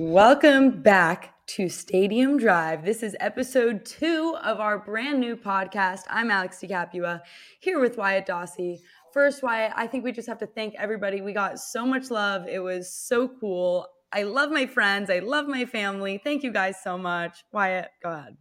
Welcome back to Stadium Drive. This is episode two of our brand new podcast. I'm Alex DeCapua here with Wyatt Dossie. First, Wyatt, I think we just have to thank everybody. We got so much love. It was so cool. I love my friends. I love my family. Thank you guys so much. Wyatt, go ahead.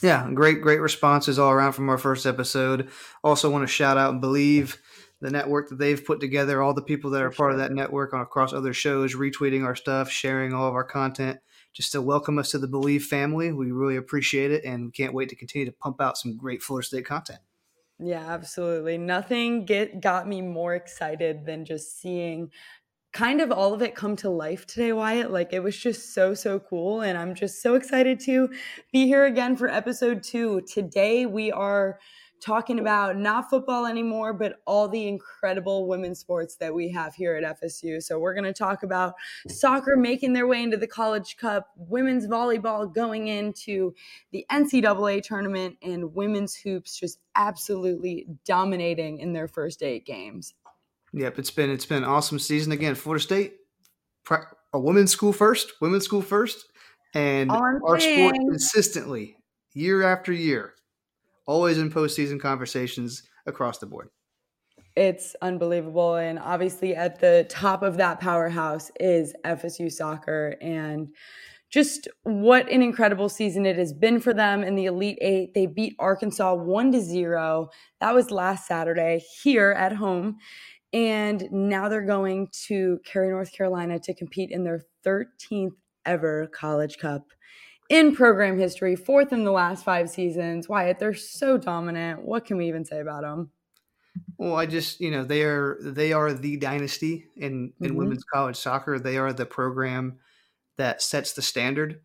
Yeah, great, great responses all around from our first episode. Also, want to shout out believe the network that they've put together, all the people that are part of that network on across other shows, retweeting our stuff, sharing all of our content, just to welcome us to the Believe family. We really appreciate it and can't wait to continue to pump out some great Florida State content. Yeah, absolutely. Nothing get got me more excited than just seeing kind of all of it come to life today, Wyatt. Like it was just so, so cool. And I'm just so excited to be here again for episode two. Today we are talking about not football anymore, but all the incredible women's sports that we have here at FSU. So we're going to talk about soccer making their way into the College Cup, women's volleyball going into the NCAA tournament, and women's hoops just absolutely dominating in their first eight games. Yep, it's been it's been an awesome season again. Florida State, a women's school first, women's school first, and our sport consistently year after year always in postseason conversations across the board. It's unbelievable. And obviously, at the top of that powerhouse is FSU soccer. And just what an incredible season it has been for them in the Elite Eight. They beat Arkansas 1 to 0. That was last Saturday here at home. And now they're going to Cary, North Carolina to compete in their 13th ever College Cup in program history, fourth in the last five seasons. Wyatt, they're so dominant. What can we even say about them? Well, I just you know they are they are the dynasty in in mm-hmm. women's college soccer. They are the program that sets the standard,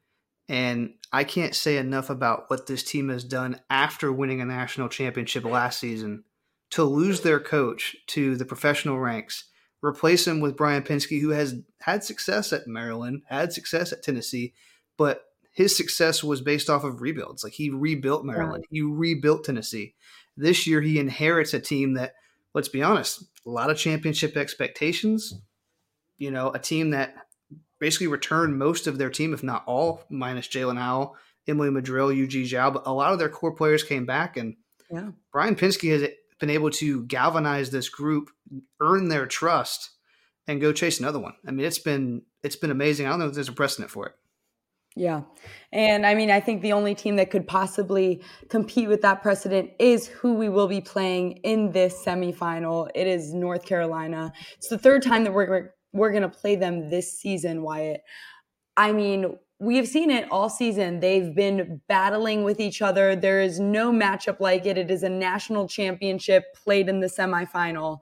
and I can't say enough about what this team has done after winning a national championship last season to lose their coach to the professional ranks, replace him with Brian Pensky, who has had success at Maryland, had success at Tennessee, but his success was based off of rebuilds. Like he rebuilt Maryland, he rebuilt Tennessee. This year, he inherits a team that, let's be honest, a lot of championship expectations. You know, a team that basically returned most of their team, if not all, minus Jaelin Howell, Emily Madril, Yujie Zhao. But a lot of their core players came back, and yeah. Brian Pensky has been able to galvanize this group, earn their trust, and go chase another one. I mean, it's been it's been amazing. I don't know if there's a precedent for it. Yeah. And I mean, I think the only team that could possibly compete with that precedent is who we will be playing in this semifinal. It is North Carolina. It's the third time that we're we're going to play them this season, Wyatt. I mean, we have seen it all season. They've been battling with each other. There is no matchup like it. It is a national championship played in the semifinal.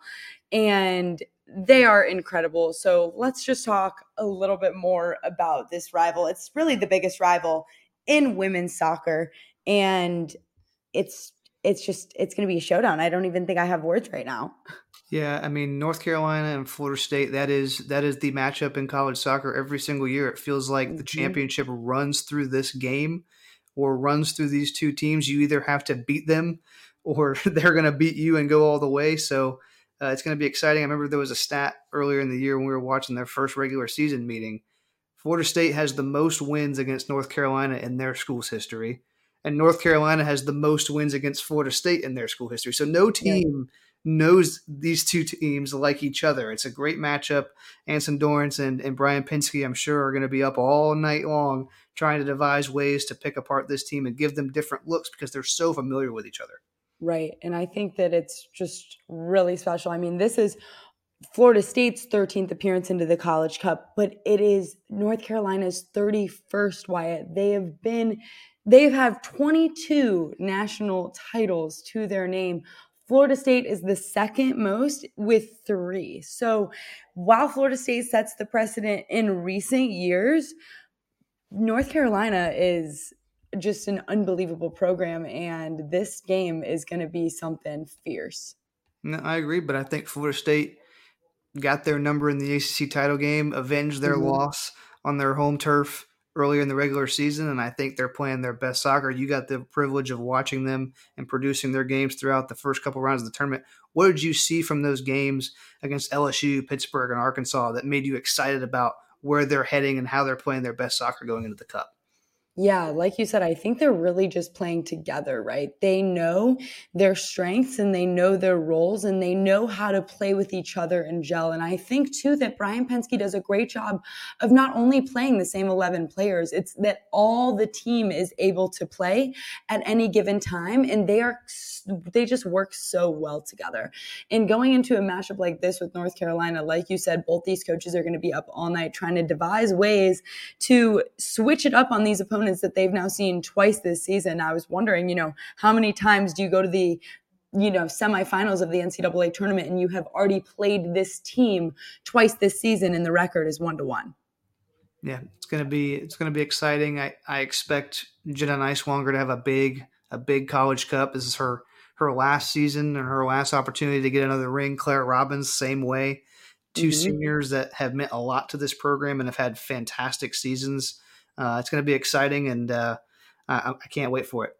And they are incredible. So let's just talk a little bit more about this rival. It's really the biggest rival in women's soccer, and it's it's just it's going to be a showdown. I don't even think I have words right now. Yeah, I mean North Carolina and Florida State. That is that is the matchup in college soccer every single year. It feels like mm-hmm. the championship runs through this game or runs through these two teams. You either have to beat them or they're going to beat you and go all the way. So uh, it's going to be exciting. I remember there was a stat earlier in the year when we were watching their first regular season meeting. Florida State has the most wins against North Carolina in their school's history, and North Carolina has the most wins against Florida State in their school history. So no team knows these two teams like each other. It's a great matchup. Anson Dorrance and, and Brian Pensky, I'm sure, are going to be up all night long trying to devise ways to pick apart this team and give them different looks because they're so familiar with each other. Right. And I think that it's just really special. I mean, this is Florida State's 13th appearance into the College Cup, but it is North Carolina's 31st, Wyatt. They have been, they have 22 national titles to their name. Florida State is the second most with three. So while Florida State sets the precedent in recent years, North Carolina is just an unbelievable program, and this game is going to be something fierce. No, I agree, but I think Florida State got their number in the ACC title game, avenged their mm-hmm. loss on their home turf earlier in the regular season, and I think they're playing their best soccer. You got the privilege of watching them and producing their games throughout the first couple rounds of the tournament. What did you see from those games against LSU, Pittsburgh, and Arkansas that made you excited about where they're heading and how they're playing their best soccer going into the cup? Yeah, like you said, I think they're really just playing together, right? They know their strengths and they know their roles and they know how to play with each other and gel. And I think too that Brian Pensky does a great job of not only playing the same 11 players, it's that all the team is able to play at any given time and they are they just work so well together. And going into a matchup like this with North Carolina, like you said, both these coaches are going to be up all night trying to devise ways to switch it up on these opponents that they've now seen twice this season. I was wondering, you know, how many times do you go to the you know semifinals of the NCAA tournament and you have already played this team twice this season and the record is one to one. Yeah, it's gonna be it's gonna be exciting. I, I expect Jenna Nighswonger to have a big a big college cup. This is her her last season and her last opportunity to get another ring. Claire Robbins, same way. 2 mm-hmm. seniors that have meant a lot to this program and have had fantastic seasons. Uh, it's going to be exciting, and uh, I, I can't wait for it.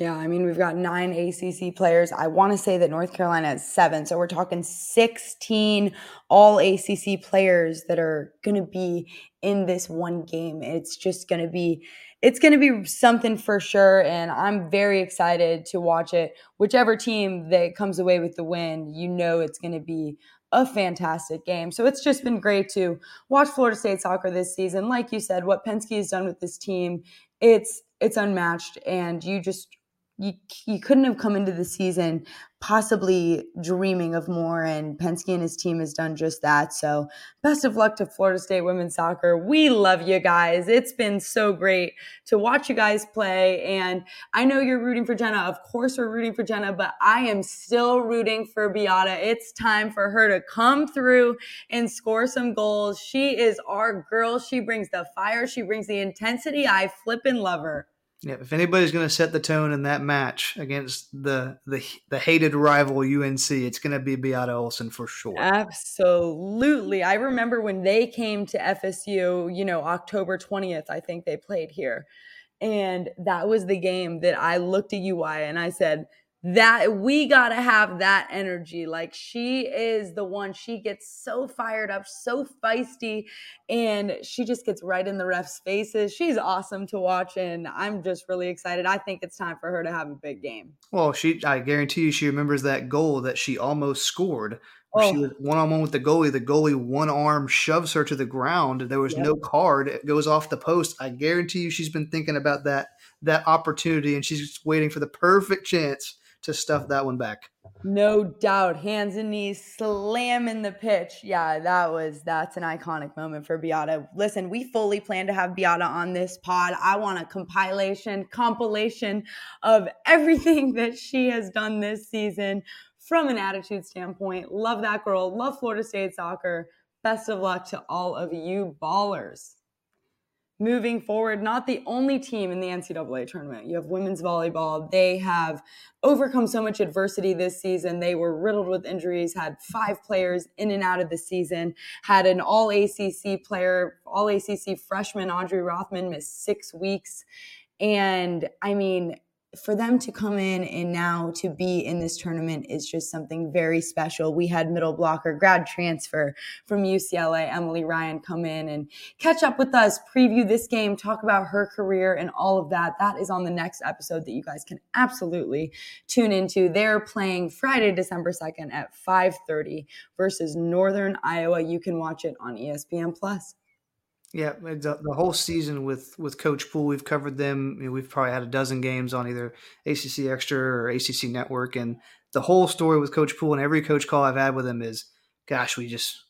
Yeah, I mean, we've got nine ACC players. I want to say that North Carolina has seven. So we're talking 16 all ACC players that are going to be in this one game. It's just going to be it's going to be something for sure. And I'm very excited to watch it. Whichever team that comes away with the win, you know it's going to be a fantastic game. So it's just been great to watch Florida State soccer this season. Like you said, what Pensky has done with this team, it's it's unmatched and you just you you couldn't have come into the season possibly dreaming of more and Pensky and his team has done just that. So best of luck to Florida State women's soccer. We love you guys. It's been so great to watch you guys play. And I know you're rooting for Jenna. Of course we're rooting for Jenna, but I am still rooting for Beata. It's time for her to come through and score some goals. She is our girl. She brings the fire. She brings the intensity. I flip and love her. Yeah, if anybody's going to set the tone in that match against the the the hated rival UNC, it's going to be Beata Olsson for sure. Absolutely. I remember when they came to FSU, you know, October 20th, I think they played here. And that was the game that I looked at UI and I said, that we got to have that energy. Like she is the one, she gets so fired up, so feisty, and she just gets right in the ref's faces. She's awesome to watch, and I'm just really excited. I think it's time for her to have a big game. Well, she, I guarantee you, she remembers that goal that she almost scored. Oh. She was one on one with the goalie. The goalie, one arm shoves her to the ground. There was yep. no card. It goes off the post. I guarantee you, she's been thinking about that that opportunity, and she's waiting for the perfect chance to stuff that one back. No doubt. Hands and knees slamming the pitch. Yeah, that was that's an iconic moment for Beata. Listen, we fully plan to have Beata on this pod. I want a compilation, compilation of everything that she has done this season from an attitude standpoint. Love that girl. Love Florida State soccer. Best of luck to all of you ballers moving forward, not the only team in the NCAA tournament. You have women's volleyball. They have overcome so much adversity this season. They were riddled with injuries, had five players in and out of the season, had an all ACC player, all ACC freshman, Audrey Rothman, missed six weeks. And I mean, for them to come in and now to be in this tournament is just something very special. We had middle blocker grad transfer from UCLA, Emily Ryan, come in and catch up with us, preview this game, talk about her career and all of that. That is on the next episode that you guys can absolutely tune into. They're playing Friday, December 2nd at 5:30 versus Northern Iowa. You can watch it on ESPN Plus. Yeah, the, the, whole season with with Coach Poole, we've covered them. You know, we've probably had a dozen games on either ACC Extra or ACC Network, and the whole story with Coach Poole and every coach call I've had with him is, "Gosh, we just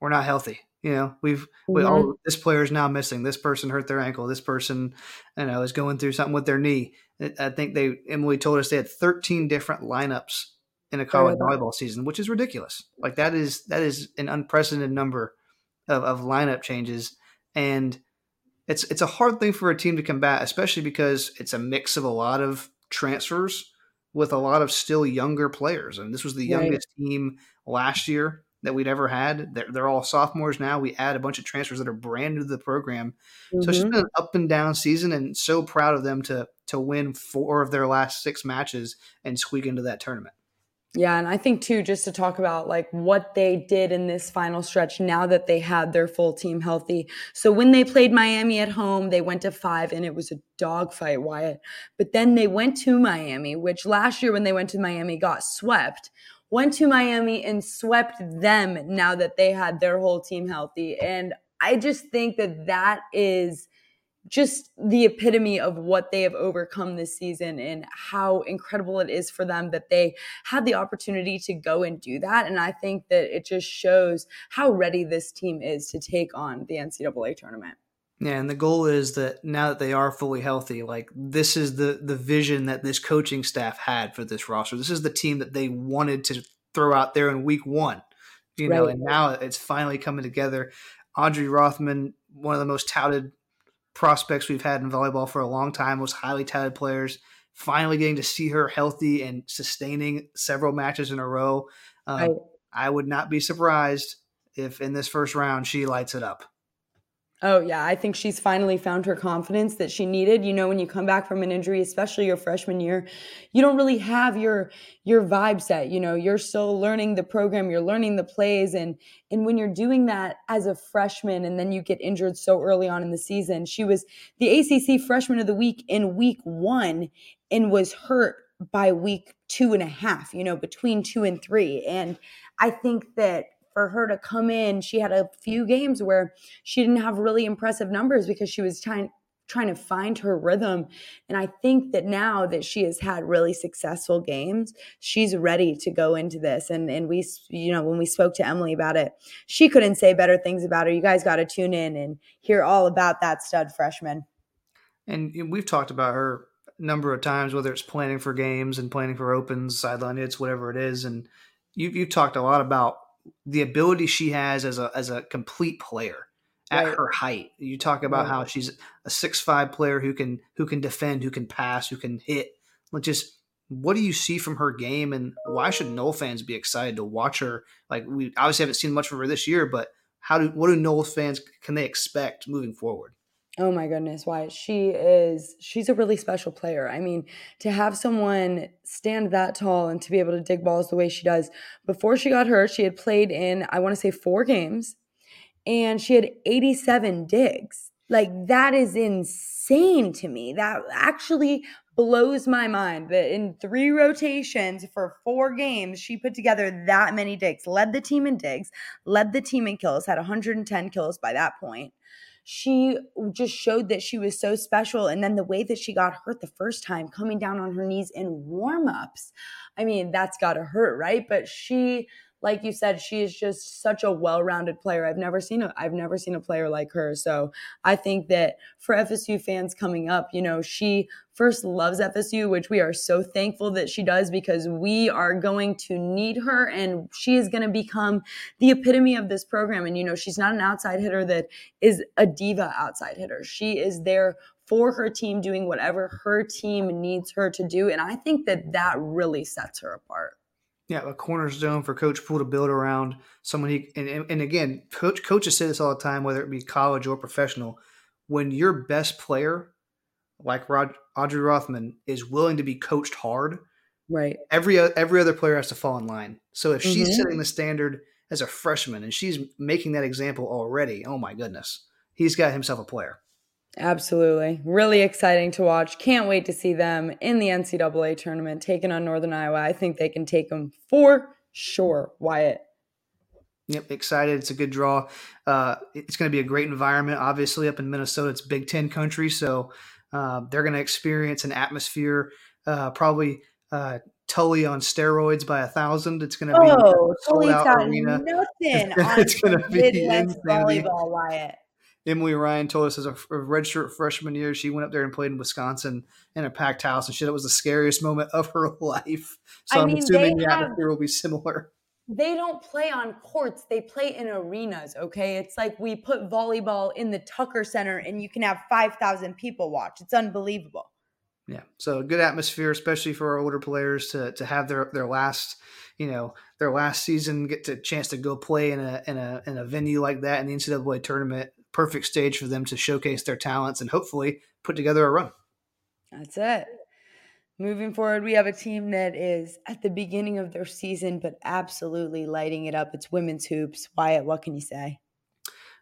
we're not healthy. You know, we've we mm-hmm. oh this player is now missing. This person hurt their ankle. This person, you know, is going through something with their knee. I think they Emily told us they had 13 different lineups in a college volleyball season, which is ridiculous. Like that is that is an unprecedented number of, of lineup changes, and it's it's a hard thing for a team to combat, especially because it's a mix of a lot of transfers with a lot of still younger players. And this was the youngest right. team last year that we'd ever had. They're, they're all sophomores now. We add a bunch of transfers that are brand new to the program. Mm-hmm. So it's just mm-hmm. been an up and down season, and so proud of them to to win four of their last six matches and squeak into that tournament. Yeah, and I think too, just to talk about like what they did in this final stretch now that they had their full team healthy. So when they played Miami at home, they went to five and it was a dogfight, Wyatt. But then they went to Miami, which last year when they went to Miami got swept went to Miami and swept them now that they had their whole team healthy. And I just think that that is just the epitome of what they have overcome this season and how incredible it is for them that they had the opportunity to go and do that. And I think that it just shows how ready this team is to take on the NCAA tournament. Yeah, and the goal is that now that they are fully healthy, like this is the the vision that this coaching staff had for this roster. This is the team that they wanted to throw out there in week one. You right. know, and now it's finally coming together. Audrey Rothman, one of the most touted prospects we've had in volleyball for a long time, most highly touted players. Finally, getting to see her healthy and sustaining several matches in a row. Um, right. I would not be surprised if in this first round she lights it up. Oh, yeah. I think she's finally found her confidence that she needed. You know, when you come back from an injury, especially your freshman year, you don't really have your your vibe set. You know, you're still learning the program, you're learning the plays. And and when you're doing that as a freshman and then you get injured so early on in the season, she was the ACC freshman of the week in week one and was hurt by week two and a half, you know, between two and three. And I think that for her to come in, she had a few games where she didn't have really impressive numbers because she was trying trying to find her rhythm. And I think that now that she has had really successful games, she's ready to go into this. And and we, you know, when we spoke to Emily about it, she couldn't say better things about her. You guys got to tune in and hear all about that stud freshman. And we've talked about her number of times, whether it's planning for games and planning for opens, sideline hits, whatever it is. And you've, you've talked a lot about the ability she has as a as a complete player at right. her height. You talk about right. how she's a six five player who can who can defend, who can pass, who can hit. Like Just what do you see from her game, and why should Nole fans be excited to watch her? Like we obviously haven't seen much of her this year, but how do what do Nole fans can they expect moving forward? Oh my goodness, why she is she's a really special player. I mean, to have someone stand that tall and to be able to dig balls the way she does. Before she got hurt, she had played in I want to say 4 games and she had 87 digs. Like that is insane to me. That actually blows my mind that in three rotations for four games, she put together that many digs, led the team in digs, led the team in kills, had 110 kills by that point she just showed that she was so special. And then the way that she got hurt the first time, coming down on her knees in warm ups, I mean, that's got to hurt, right? But she like you said, she is just such a well-rounded player. I've never seen a I've never seen a player like her. So I think that for FSU fans coming up, you know, she first loves FSU, which we are so thankful that she does because we are going to need her and she is going to become the epitome of this program. And, you know, she's not an outside hitter that is a diva outside hitter. She is there for her team doing whatever her team needs her to do. And I think that that really sets her apart yeah, a cornerstone for Coach Poole to build around someone he and, and again, coach coaches say this all the time, whether it be college or professional. When your best player, like Rod, Audrey Rothman, is willing to be coached hard, right? Every every other player has to fall in line. So if mm-hmm. she's setting the standard as a freshman and she's making that example already, oh my goodness, he's got himself a player. Absolutely. Really exciting to watch. Can't wait to see them in the NCAA tournament taking on Northern Iowa. I think they can take them for sure, Wyatt. Yep, excited. It's a good draw. Uh, it's going to be a great environment. Obviously, up in Minnesota, it's Big Ten country, so uh, they're going to experience an atmosphere uh, probably uh, Tully on steroids by a thousand. It's going to be oh, Tully's got arena. nothing. It's, going to be volleyball, Wyatt. Emily Ryan told us as a, a redshirt freshman year, she went up there and played in Wisconsin in a packed house, and said it was the scariest moment of her life. So I am assuming the atmosphere will be similar. They don't play on courts they play in arenas okay? It's like we put volleyball in the tucker center and you can have 5000 people watch. It's unbelievable. Yeah so a good atmosphere especially for our older players to to have their their last you know their last season get a chance to go play in a in a in a venue like that in the ncaa tournament perfect stage for them to showcase their talents and hopefully put together a run that's it Moving forward, we have a team that is at the beginning of their season, but absolutely lighting it up. It's women's hoops. Wyatt, what can you say?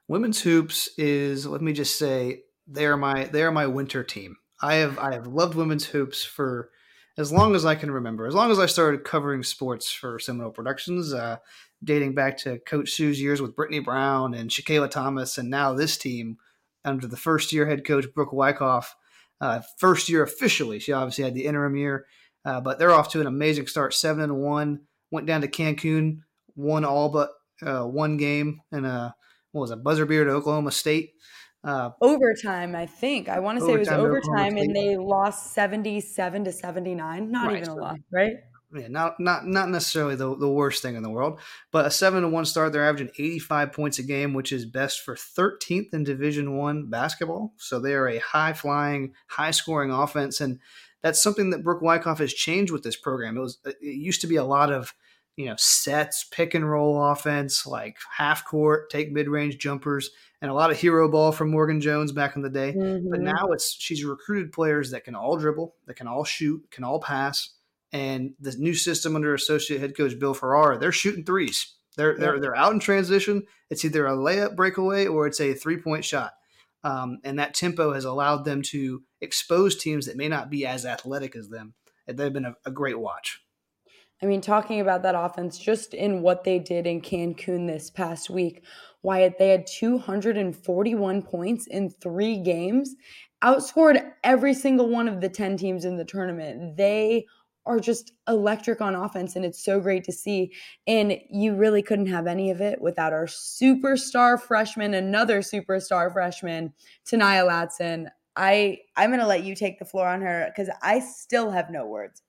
Women's hoops is let me just say they are my they are my winter team. I have I have loved women's hoops for as long as I can remember. As long as I started covering sports for Seminole Productions, uh, dating back to Coach Sue's years with Brittany Brown and Shakayla Thomas, and now this team under the first year head coach Brooke Wyckoff uh, first year officially. She obviously had the interim year, uh, but they're off to an amazing start. Seven and one. Went down to Cancun, won all but uh, one game, and what was a buzzer beater to Oklahoma State. Uh, overtime, I think. I want to say it was overtime, and they lost seventy-seven to seventy-nine. Not right. even a lot, right? yeah, not not not necessarily the, the worst thing in the world, but a seven to one start. They're averaging eighty five points a game, which is best for thirteenth in Division One basketball. So they are a high flying, high scoring offense, and that's something that Brooke Wyckoff has changed with this program. It was it used to be a lot of you know sets, pick and roll offense, like half court, take mid range jumpers, and a lot of hero ball from Morgan Jones back in the day. Mm-hmm. But now it's she's recruited players that can all dribble, that can all shoot, can all pass and the new system under associate head coach Bill Ferrara, they're shooting threes. They're they're they're out in transition. It's either a layup breakaway or it's a three point shot, um, and that tempo has allowed them to expose teams that may not be as athletic as them. They've been a, a great watch. I mean, talking about that offense, just in what they did in Cancun this past week, Wyatt, they had 241 points in three games, outscored every single one of the 10 teams in the tournament. They are just electric on offense and it's so great to see. And you really couldn't have any of it without our superstar freshman another superstar freshman Ta'Niya Latson I I'm going to let you take the floor on her cuz I still have no words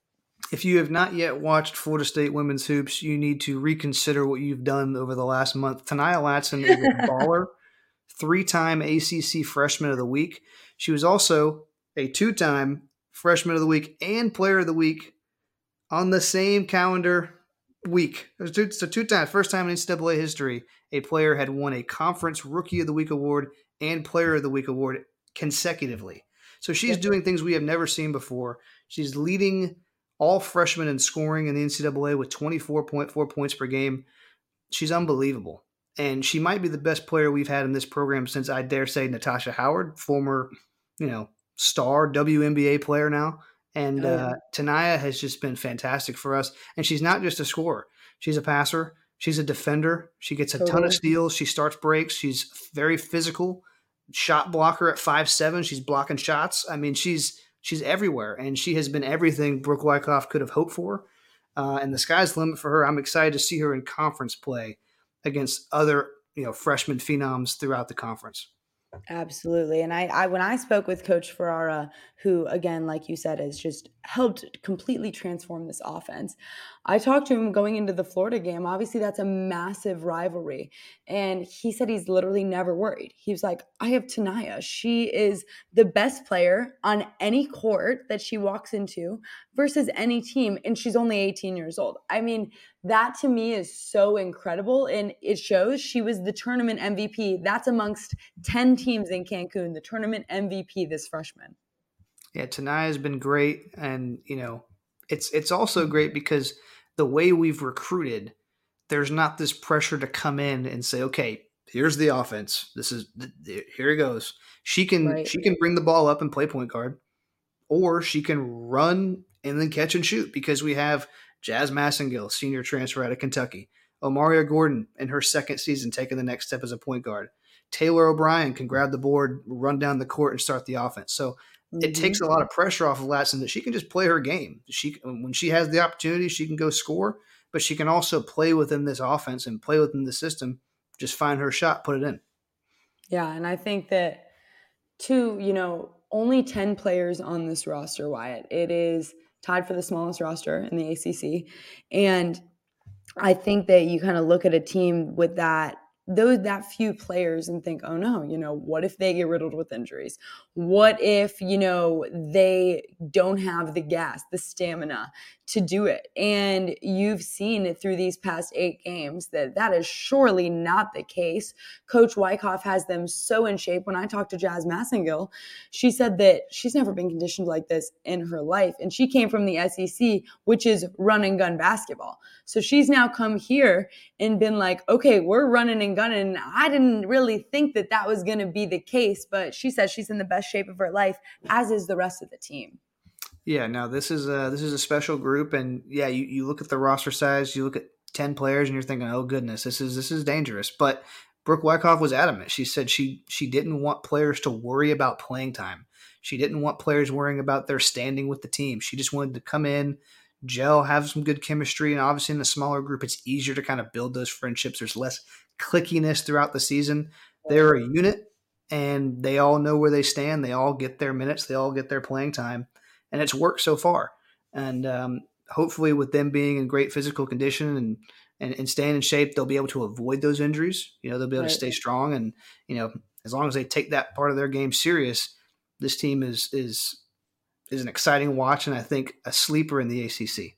if you have not yet watched Florida State women's hoops you need to reconsider what you've done over the last month Ta'Niya Latson is a baller three-time ACC freshman of the week she was also a two-time freshman of the week and player of the week on the same calendar week. A two times, first time in NCAA history, a player had won a conference rookie of the week award and player of the week award consecutively. So she's doing things we have never seen before. She's leading all freshmen in scoring in the NCAA with 24.4 points per game. She's unbelievable. And she might be the best player we've had in this program since I dare say Natasha Howard, former, you know, star WNBA player now. And oh, yeah. uh, Ta'Niya has just been fantastic for us. And she's not just a scorer; she's a passer. She's a defender. She gets a totally. ton of steals. She starts breaks. She's very physical. Shot blocker at five seven. She's blocking shots. I mean, she's she's everywhere, and she has been everything Brooke Wyckoff could have hoped for. Uh, and the sky's the limit for her. I'm excited to see her in conference play against other you know freshman phenoms throughout the conference. Absolutely. And I, I, when I spoke with Coach Ferrara, who again, like you said, has just helped completely transform this offense, I talked to him going into the Florida game. Obviously, that's a massive rivalry. And he said he's literally never worried. He was like, I have Ta'Niya. She is the best player on any court that she walks into versus any team. And she's only 18 years old. I mean, that to me is so incredible. And it shows she was the tournament MVP. That's amongst 10 teams in Cancun, the tournament MVP this freshman. Yeah, Ta'Niya has been great. And, you know, it's it's also great because the way we've recruited, there's not this pressure to come in and say, okay, here's the offense. This is here it goes. She can right. she can bring the ball up and play point guard, or she can run and then catch and shoot because we have Jazz Massengill, senior transfer out of Kentucky, O'Mariah Gordon in her second season taking the next step as a point guard. Taylor O'Brien can grab the board, run down the court, and start the offense. So mm-hmm. it takes a lot of pressure off of Latson that she can just play her game. She when she has the opportunity, she can go score, but she can also play within this offense and play within the system. Just find her shot, put it in. Yeah, and I think that two, You know, only ten players on this roster. Wyatt, it is tied for the smallest roster in the ACC, and I think that you kind of look at a team with that those that few players and think, oh no, you know, what if they get riddled with injuries? What if, you know, they don't have the gas, the stamina to do it? And you've seen it through these past eight games that that is surely not the case. Coach Wyckoff has them so in shape. When I talked to Jazz Massengill, she said that she's never been conditioned like this in her life. And she came from the SEC, which is run and gun basketball. So she's now come here and been like, okay, we're running and gunning. I didn't really think that that was going to be the case, but she says she's in the best shape of her life, as is the rest of the team. Yeah, now this is a this is a special group, and yeah, you, you look at the roster size, you look at ten players, and you're thinking, oh goodness, this is this is dangerous. But Brooke Wyckoff was adamant. She said she she didn't want players to worry about playing time. She didn't want players worrying about their standing with the team. She just wanted to come in, gel, have some good chemistry, and obviously in a smaller group, it's easier to kind of build those friendships. There's less clickiness throughout the season. They're a unit, and they all know where they stand. They all get their minutes. They all get their playing time, and it's worked so far. And um, hopefully, with them being in great physical condition and, and and staying in shape, they'll be able to avoid those injuries. You know, they'll be able right. to stay strong, and you know, as long as they take that part of their game serious, this team is is is an exciting watch, and I think a sleeper in the ACC.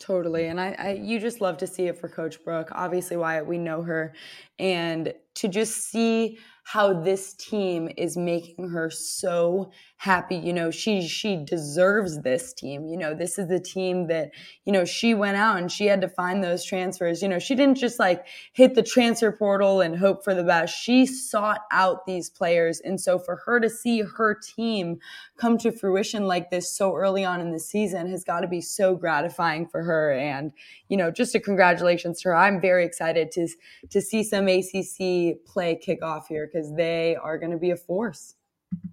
Totally. And I, I, you just love to see it for Coach Brooke. Obviously, why we know her. And to just see how this team is making her so happy. You know, she she deserves this team. You know, this is the team that, you know, she went out and she had to find those transfers. You know, she didn't just like hit the transfer portal and hope for the best. She sought out these players. And so for her to see her team come to fruition like this so early on in the season has got to be so gratifying for her. And, you know, just a congratulations to her. I'm very excited to to see some ACC play kick off here because they are going to be a force.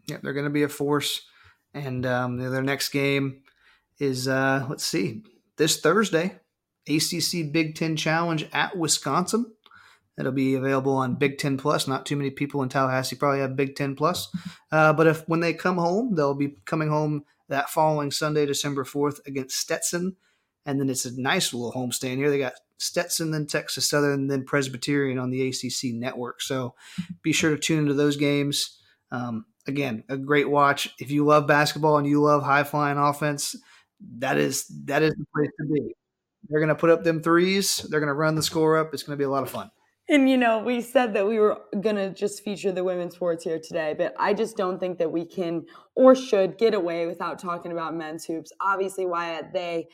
Yeah, they're going to be a force. And um, their next game is, uh, let's see, this Thursday, ACC Big Ten Challenge at Wisconsin. It'll be available on Big Ten Plus. Not too many people in Tallahassee probably have Big Ten Plus, uh, but if when they come home, they'll be coming home that following Sunday, December fourth, against Stetson, and then it's a nice little homestand here. They got Stetson, then Texas Southern, then Presbyterian on the ACC network. So be sure to tune into those games. Um, again, a great watch. If you love basketball and you love high flying offense, that is that is the place to be. They're going to put up them threes. They're going to run the score up. It's going to be a lot of fun. And you know, we said that we were going to just feature the women's sports here today, but I just don't think that we can or should get away without talking about men's hoops. Obviously, Wyatt, they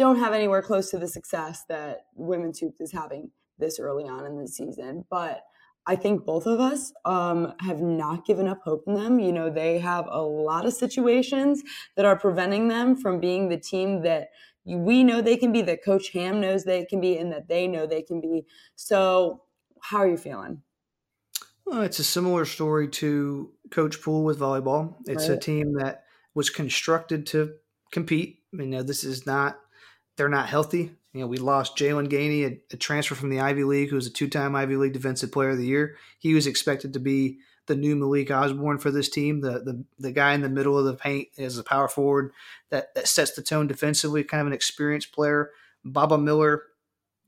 don't have anywhere close to the success that women's hoops is having this early on in the season. But I think both of us um, have not given up hope in them. You know, they have a lot of situations that are preventing them from being the team that we know they can be, that Coach Ham knows they can be, and that they know they can be. So, how are you feeling? Well, it's a similar story to Coach Poole with volleyball. It's right. a team that was constructed to compete. You know, this is not they're not healthy. You know, we lost Jaylan Gainey, a, a, transfer from the Ivy League, who was a two-time Ivy League Defensive Player of the Year. He was expected to be the new Malik Osborne for this team. The the, the guy in the middle of the paint is a power forward that, that sets the tone defensively, kind of an experienced player. Baba Miller,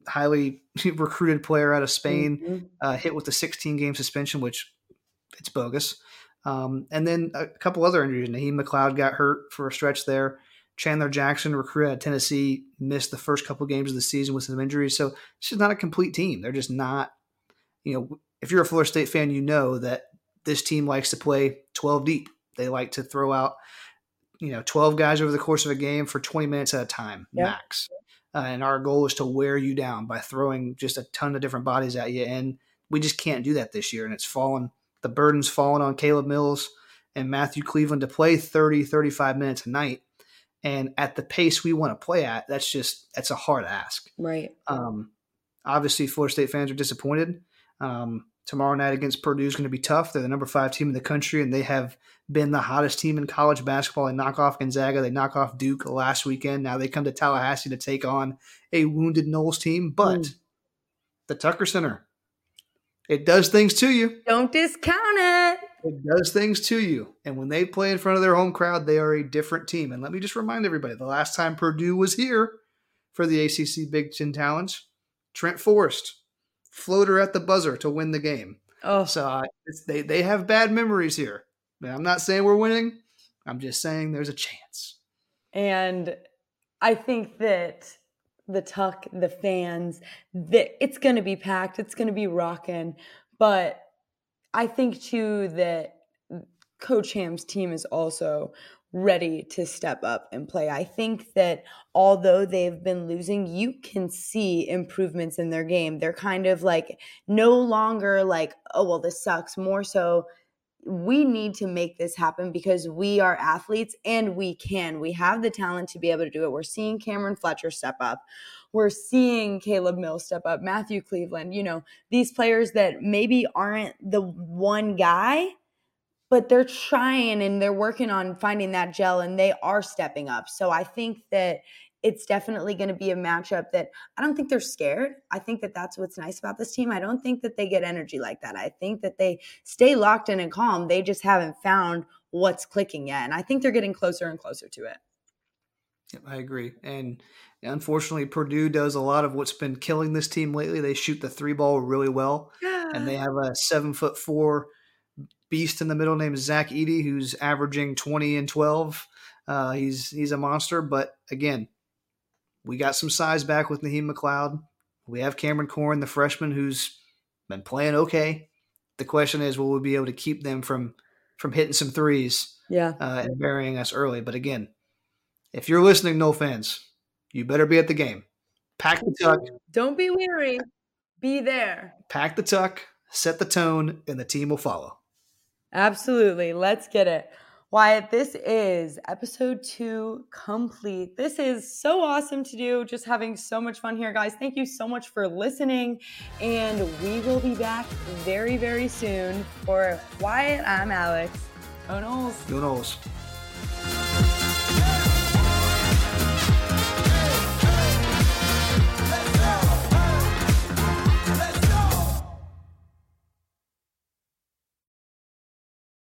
highly recruited player out of Spain, mm-hmm. uh, hit with a 16 game suspension, which it's bogus. Um, and then a couple other injuries. Naheem McLeod got hurt for a stretch there. Chandler Jackson, recruit out of Tennessee, missed the first couple games of the season with some injuries. So it's just not a complete team. They're just not, you know, if you're a Florida State fan, you know that this team likes to play 12 deep. They like to throw out, you know, 12 guys over the course of a game for 20 minutes at a time, yep. max. Uh, and our goal is to wear you down by throwing just a ton of different bodies at you. And we just can't do that this year. And it's fallen, the burden's fallen on Caleb Mills and Matthew Cleveland to play 30, 35 minutes a night and at the pace we want to play at, that's just that's a hard ask. Right. Um, obviously, Florida State fans are disappointed. Um, tomorrow night against Purdue is going to be tough. They're the number five team in the country, and they have been the hottest team in college basketball. They knock off Gonzaga, they knock off Duke last weekend. Now they come to Tallahassee to take on a wounded Noles team, but mm. the Tucker Center, it does things to you. Don't discount it. It does things to you. And when they play in front of their home crowd, they are a different team. And let me just remind everybody the last time Purdue was here for the ACC Big Ten Challenge, Trent Forrest floater at the buzzer to win the game. Oh, so uh, they they have bad memories here. I'm not saying we're winning. I'm just saying there's a chance. And I think that the tuck, the fans, that it's going to be packed. It's going to be rocking. But I think too that Coach Ham's team is also ready to step up and play. I think that although they've been losing, you can see improvements in their game. They're kind of like no longer like, oh, well, this sucks. More so, we need to make this happen because we are athletes and we can. We have the talent to be able to do it. We're seeing Cam'Ron Fletcher step up. We're seeing Caleb Mills step up, Matthew Cleveland, you know, these players that maybe aren't the one guy, but they're trying and they're working on finding that gel and they are stepping up. So I think that it's definitely going to be a matchup that I don't think they're scared. I think that that's what's nice about this team. I don't think that they get energy like that. I think that they stay locked in and calm. They just haven't found what's clicking yet. And I think they're getting closer and closer to it. Yep, I agree. And unfortunately, Purdue does a lot of what's been killing this team lately. They shoot the three ball really well. Yeah. And they have a seven foot four beast in the middle named Zach Edey, who's averaging 20 and 12. Uh, he's he's a monster, but again, we got some size back with Naheem McLeod. We have Cameron Corhen, the freshman, who's been playing okay. The question is, will we be able to keep them from from hitting some threes? Yeah, uh, and burying us early. But again, if you're listening, no fans, you better be at the game. Pack the tuck. Don't be weary. Be there. Pack the tuck. Set the tone, and the team will follow. Absolutely. Let's get it. Wyatt, this is episode two complete. This is so awesome to do. Just having so much fun here, guys. Thank you so much for listening. And we will be back very, very soon. For Wyatt, I'm Alex. Go Noles. Go Noles.